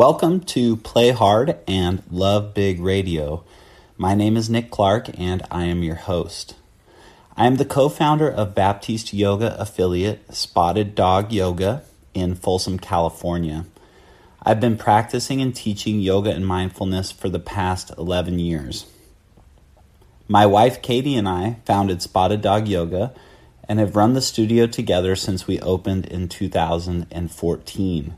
Welcome to Play Hard and Love Big Radio. My name is Nick Clark and I am your host. I am the co founder of Baptiste Yoga affiliate Spotted Dog Yoga in Folsom, California. I've been practicing and teaching yoga and mindfulness for the past 11 years. My wife Katie and I founded Spotted Dog Yoga and have run the studio together since we opened in 2014.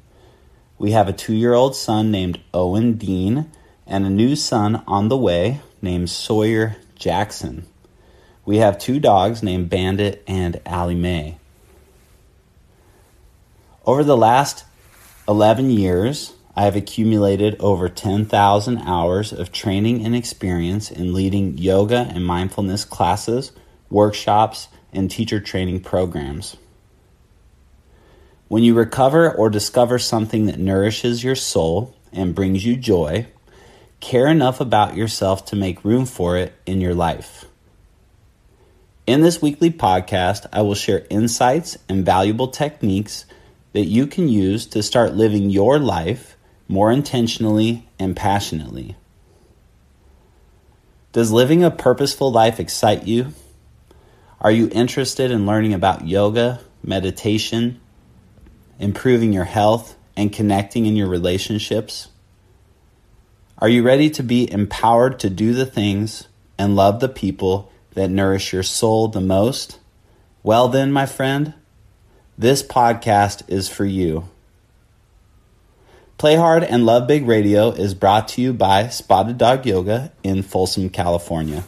We have a two year old son named Owen Dean and a new son on the way named Sawyer Jackson. We have two dogs named Bandit and Allie Mae. Over the last 11 years, I have accumulated over 10,000 hours of training and experience in leading yoga and mindfulness classes, workshops, and teacher training programs. When you recover or discover something that nourishes your soul and brings you joy, care enough about yourself to make room for it in your life. In this weekly podcast, I will share insights and valuable techniques that you can use to start living your life more intentionally and passionately. Does living a purposeful life excite you? Are you interested in learning about yoga, meditation, improving your health, and connecting in your relationships? Are you ready to be empowered to do the things and love the people that nourish your soul the most? Well, then, my friend, this podcast is for you. Play Hard and Love Big Radio is brought to you by Spotted Dog Yoga in Folsom, California.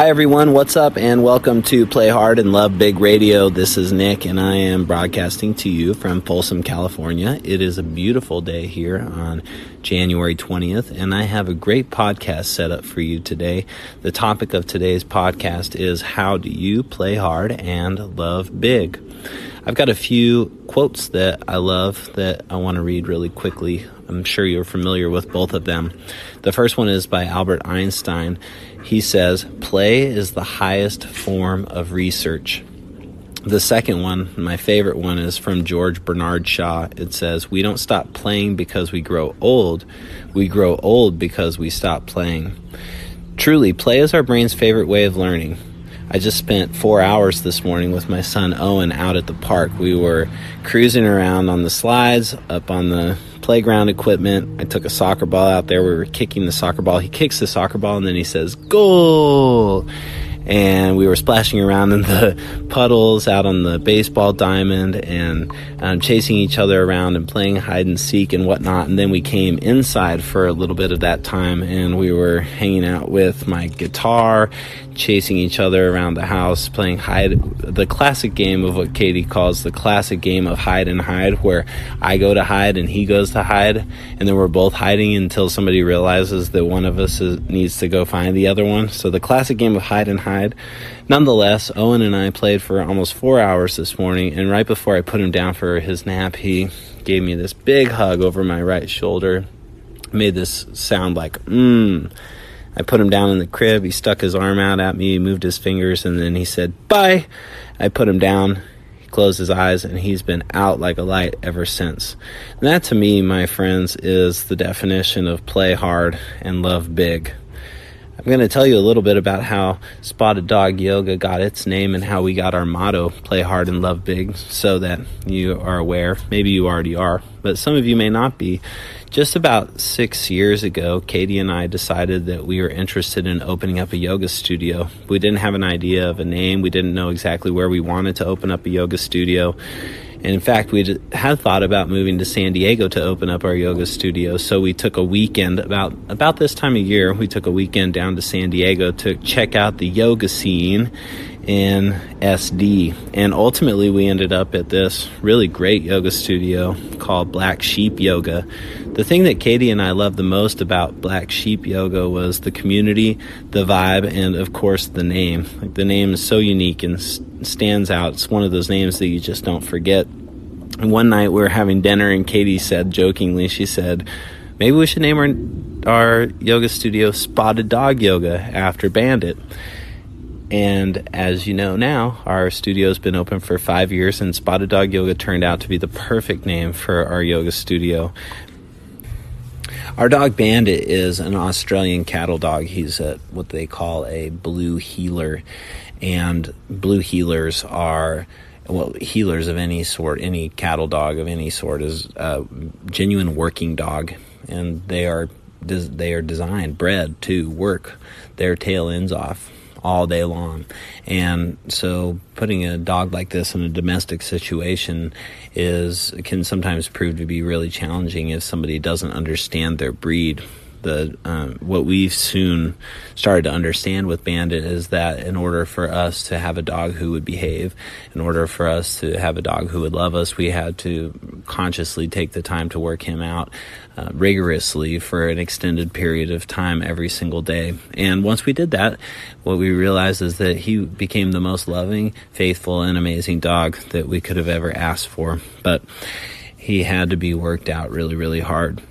Hi, everyone. What's up? And welcome to Play Hard and Love Big Radio. This is Nick, and I am broadcasting to you from Folsom, California. It is a beautiful day here on January 20th, and I have a great podcast set up for you today. The topic of today's podcast is How Do You Play Hard and Love Big? I've got a few quotes that I love that I want to read really quickly. I'm sure you're familiar with both of them. The first one is by Albert Einstein. He says, Play is the highest form of research. The second one, my favorite one, is from George Bernard Shaw. It says, We don't stop playing because we grow old, we grow old because we stop playing. Truly, play is our brain's favorite way of learning. I just spent four hours this morning with my son Owen out at the park. We were cruising around on the slides, up on the playground equipment. I took a soccer ball out there. We were kicking the soccer ball. He kicks the soccer ball and then he says, Goal! and we were splashing around in the puddles out on the baseball diamond and um, chasing each other around and playing hide and seek and whatnot. And then we came inside for a little bit of that time and we were hanging out with my guitar, chasing each other around the house, playing hide, the classic game of what Katie calls the classic game of hide and hide, where I go to hide and he goes to hide, and then we're both hiding until somebody realizes that one of us is, needs to go find the other one. So the classic game of hide and hide. Nonetheless, Owen and I played for almost four hours this morning, and right before I put him down for his nap, he gave me this big hug over my right shoulder. Made this sound like, mmm. I put him down in the crib. He stuck his arm out at me, he moved his fingers, and then he said, Bye. I put him down. He closed his eyes, and he's been out like a light ever since. And that, to me, my friends, is the definition of play hard and love big. I'm going to tell you a little bit about how Spotted Dog Yoga got its name and how we got our motto, play hard and love big, so that you are aware. Maybe you already are, but some of you may not be. Just about six years ago, Katie and I decided that we were interested in opening up a yoga studio. We didn't have an idea of a name, we didn't know exactly where we wanted to open up a yoga studio. And in fact, we had thought about moving to San Diego to open up our yoga studio. So we took a weekend about about this time of year. We took a weekend down to San Diego to check out the yoga scene in SD. And ultimately, we ended up at this really great yoga studio called Black Sheep Yoga. The thing that Katie and I loved the most about Black Sheep Yoga was the community, the vibe, and of course the name. Like the name is so unique and stands out. It's one of those names that you just don't forget. One night we were having dinner, and Katie said jokingly, she said, "Maybe we should name our our yoga studio Spotted Dog Yoga after Bandit. And as you know now, our studio's been open for five years, and Spotted Dog Yoga turned out to be the perfect name for our yoga studio. Our dog Bandit is an Australian cattle dog. He's a, what they call a blue heeler, and blue heelers are well, heelers of any sort, any cattle dog of any sort is a genuine working dog, and they are they are designed, bred to work their tail ends off all day long. And so putting a dog like this in a domestic situation is can sometimes prove to be really challenging if somebody doesn't understand their breed the um, what we've soon started to understand with Bandit is that in order for us to have a dog who would behave, in order for us to have a dog who would love us, we had to consciously take the time to work him out uh, rigorously for an extended period of time every single day. And once we did that, what we realized is that he became the most loving, faithful, and amazing dog that we could have ever asked for. But he had to be worked out really, really hard.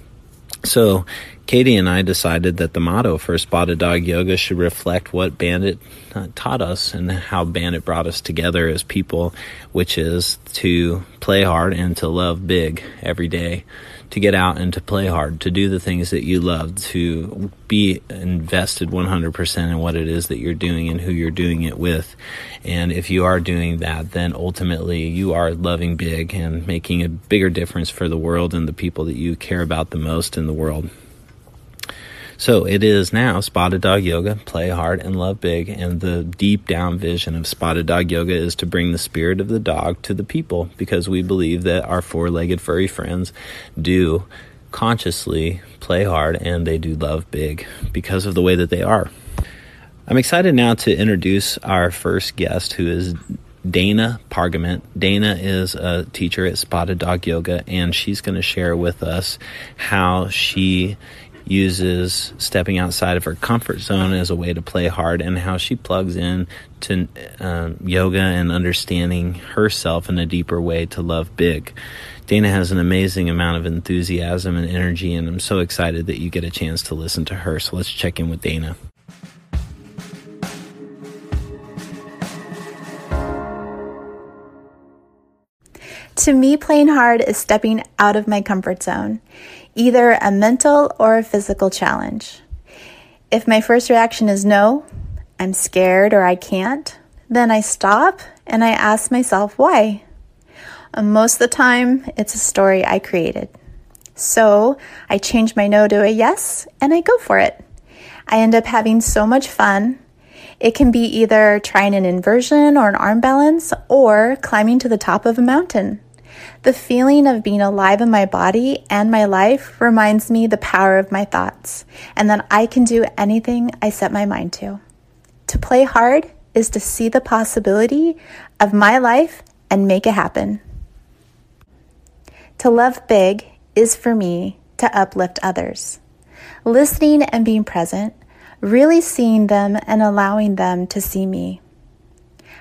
So Katie and I decided that the motto for Spotted Dog Yoga should reflect what Bandit uh, taught us and how Bandit brought us together as people, which is to play hard and to love big every day, to get out and to play hard, to do the things that you love, to be invested 100% in what it is that you're doing and who you're doing it with. And if you are doing that, then ultimately you are loving big and making a bigger difference for the world and the people that you care about the most in the world. So it is now Spotted Dog Yoga, play hard and love big. And the deep down vision of Spotted Dog Yoga is to bring the spirit of the dog to the people because we believe that our four legged furry friends do consciously play hard and they do love big because of the way that they are. I'm excited now to introduce our first guest who is Dana Pargament. Dana is a teacher at Spotted Dog Yoga, and she's going to share with us how she uses stepping outside of her comfort zone as a way to play hard and how she plugs in to um, yoga and understanding herself in a deeper way to love big. Dana has an amazing amount of enthusiasm and energy, and I'm so excited that you get a chance to listen to her. So let's check in with Dana. To me, playing hard is stepping out of my comfort zone either a mental or a physical challenge. If my first reaction is no, I'm scared or I can't, then I stop and I ask myself why. And most of the time, it's a story I created. So I change my no to a yes and I go for it. I end up having so much fun. It can be either trying an inversion or an arm balance or climbing to the top of a mountain. The feeling of being alive in my body and my life reminds me the power of my thoughts and that I can do anything I set my mind to. To play hard is to see the possibility of my life and make it happen. To love big is for me to uplift others. Listening and being present, really seeing them and allowing them to see me.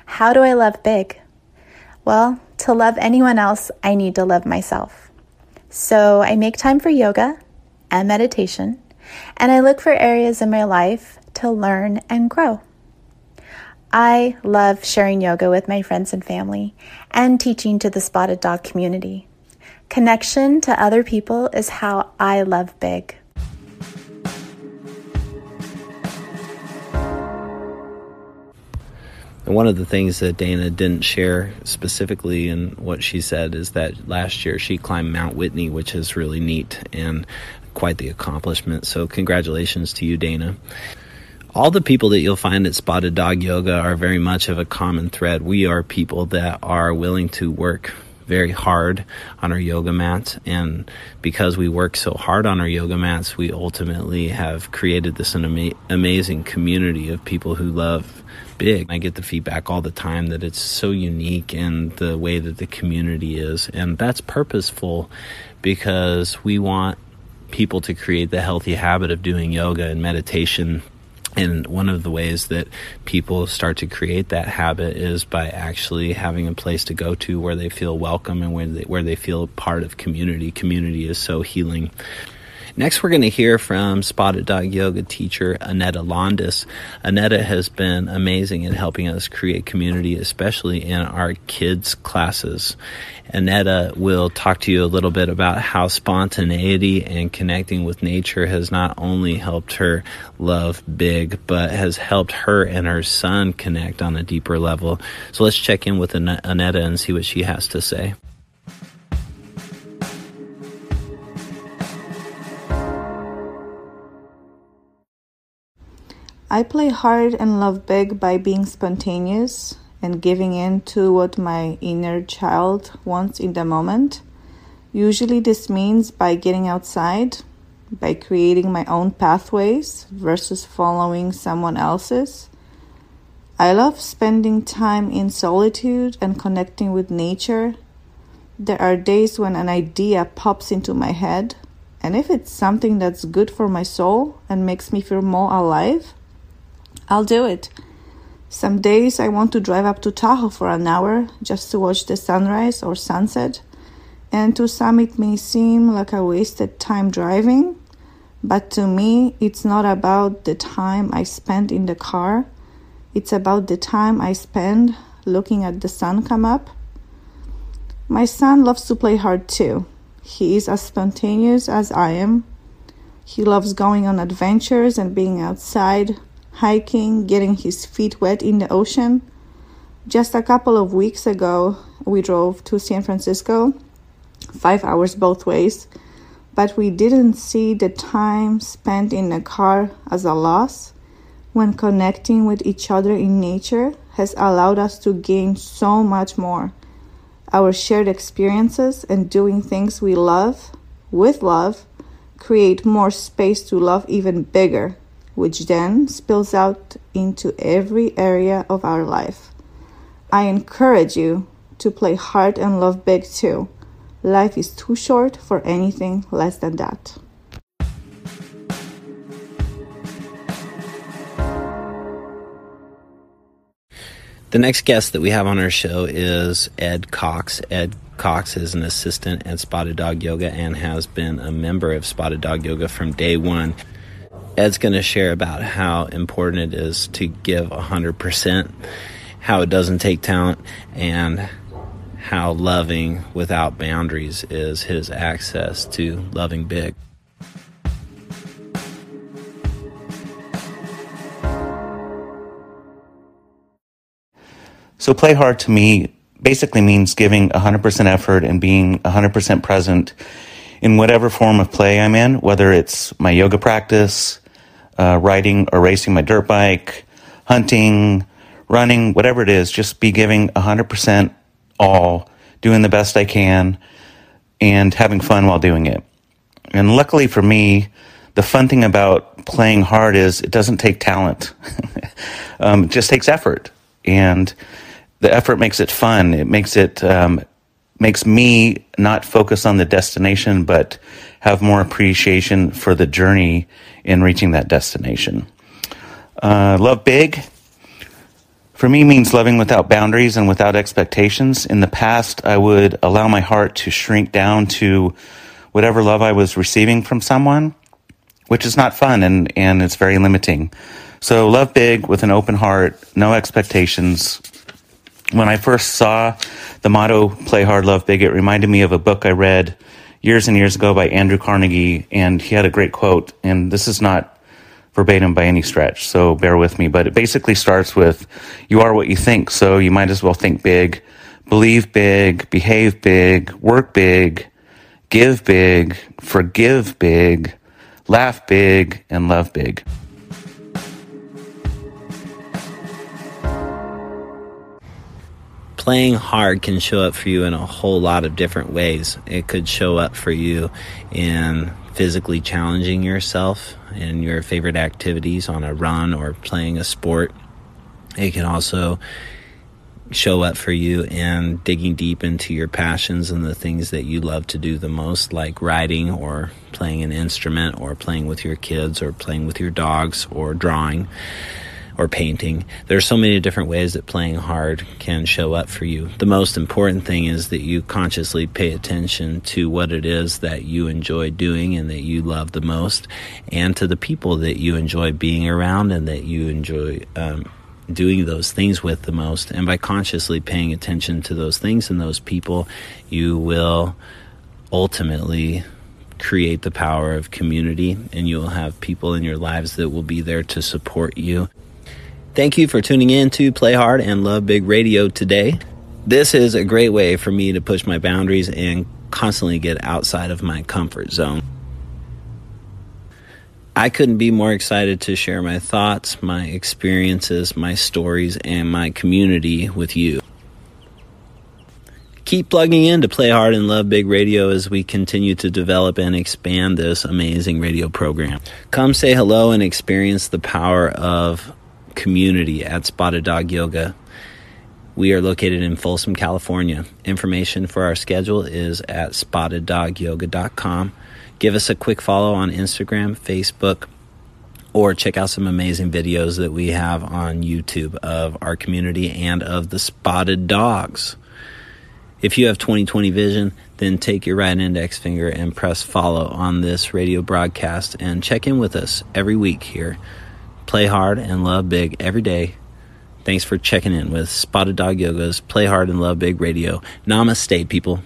How do I love big? Well, to love anyone else, I need to love myself. So I make time for yoga and meditation, and I look for areas in my life to learn and grow. I love sharing yoga with my friends and family and teaching to the spotted dog community. Connection to other people is how I love big. And one of the things that Dana didn't share specifically in what she said is that last year she climbed Mount Whitney, which is really neat and quite the accomplishment. So, congratulations to you, Dana. All the people that you'll find at Spotted Dog Yoga are very much of a common thread. We are people that are willing to work very hard on our yoga mats. And because we work so hard on our yoga mats, we ultimately have created this an ama- amazing community of people who love big. I get the feedback all the time that it's so unique in the way that the community is. And that's purposeful because we want people to create the healthy habit of doing yoga and meditation. And one of the ways that people start to create that habit is by actually having a place to go to where they feel welcome and where they, where they feel part of community. Community is so healing. Next, we're going to hear from Spotted Dog Yoga teacher Annetta Londas. Annetta has been amazing in helping us create community, especially in our kids' classes. Annetta will talk to you a little bit about how spontaneity and connecting with nature has not only helped her love big, but has helped her and her son connect on a deeper level. So let's check in with Annetta and see what she has to say. I play hard and love big by being spontaneous and giving in to what my inner child wants in the moment. Usually, this means by getting outside, by creating my own pathways versus following someone else's. I love spending time in solitude and connecting with nature. There are days when an idea pops into my head, and if it's something that's good for my soul and makes me feel more alive, I'll do it. Some days I want to drive up to Tahoe for an hour just to watch the sunrise or sunset. And to some, it may seem like a wasted time driving, but to me, it's not about the time I spend in the car. It's about the time I spend looking at the sun come up. My son loves to play hard too. He is as spontaneous as I am. He loves going on adventures and being outside, hiking, getting his feet wet in the ocean. Just a couple of weeks ago, we drove to San Francisco, five hours both ways, but we didn't see the time spent in the car as a loss when connecting with each other in nature has allowed us to gain so much more. Our shared experiences and doing things we love with love create more space to love even bigger which then spills out into every area of our life. I encourage you to play hard and love big too. Life is too short for anything less than that. The next guest that we have on our show is Ed Cox. Ed Cox is an assistant at Spotted Dog Yoga and has been a member of Spotted Dog Yoga from day one. Ed's going to share about how important it is to give 100%, how it doesn't take talent, and how loving without boundaries is his access to loving big. So, play hard to me basically means giving 100% effort and being 100% present in whatever form of play I'm in, whether it's my yoga practice, uh, riding or racing my dirt bike, hunting, running, whatever it is, just be giving 100% all, doing the best I can, and having fun while doing it. And luckily for me, the fun thing about playing hard is it doesn't take talent. um, it just takes effort. And the effort makes it fun. It makes it, um, makes me not focus on the destination, but have more appreciation for the journey in reaching that destination. Uh, love big for me means loving without boundaries and without expectations. In the past, I would allow my heart to shrink down to whatever love I was receiving from someone, which is not fun and, and it's very limiting. So love big with an open heart, no expectations. When I first saw the motto play hard, love big, it reminded me of a book I read years and years ago by Andrew Carnegie, and he had a great quote. And this is not verbatim by any stretch, so bear with me. But it basically starts with You are what you think, so you might as well think big, believe big, behave big, work big, give big, forgive big, laugh big, and love big. Playing hard can show up for you in a whole lot of different ways. It could show up for you in physically challenging yourself in your favorite activities on a run or playing a sport. It can also show up for you in digging deep into your passions and the things that you love to do the most, like writing or playing an instrument or playing with your kids or playing with your dogs or drawing or painting. There's so many different ways that playing hard can show up for you. The most important thing is that you consciously pay attention to what it is that you enjoy doing and that you love the most, and to the people that you enjoy being around and that you enjoy. Um, doing those things with the most. And by consciously paying attention to those things and those people, you will ultimately create the power of community and you will have people in your lives that will be there to support you. Thank you for tuning in to Play Hard and Love Big Radio today. This is a great way for me to push my boundaries and constantly get outside of my comfort zone. I couldn't be more excited to share my thoughts, my experiences, my stories, and my community with you. Keep plugging in to Play Hard and Love Big Radio as we continue to develop and expand this amazing radio program. Come say hello and experience the power of community at Spotted Dog Yoga. We are located in Folsom, California. Information for our schedule is at spotteddogyoga.com. Give us a quick follow on Instagram, Facebook, or check out some amazing videos that we have on YouTube of our community and of the spotted dogs. If you have 2020 vision, then take your right index finger and press follow on this radio broadcast and check in with us every week here. Play hard and love big every day. Thanks for checking in with Spotted Dog Yoga's Play Hard and Love Big Radio. Namaste, people.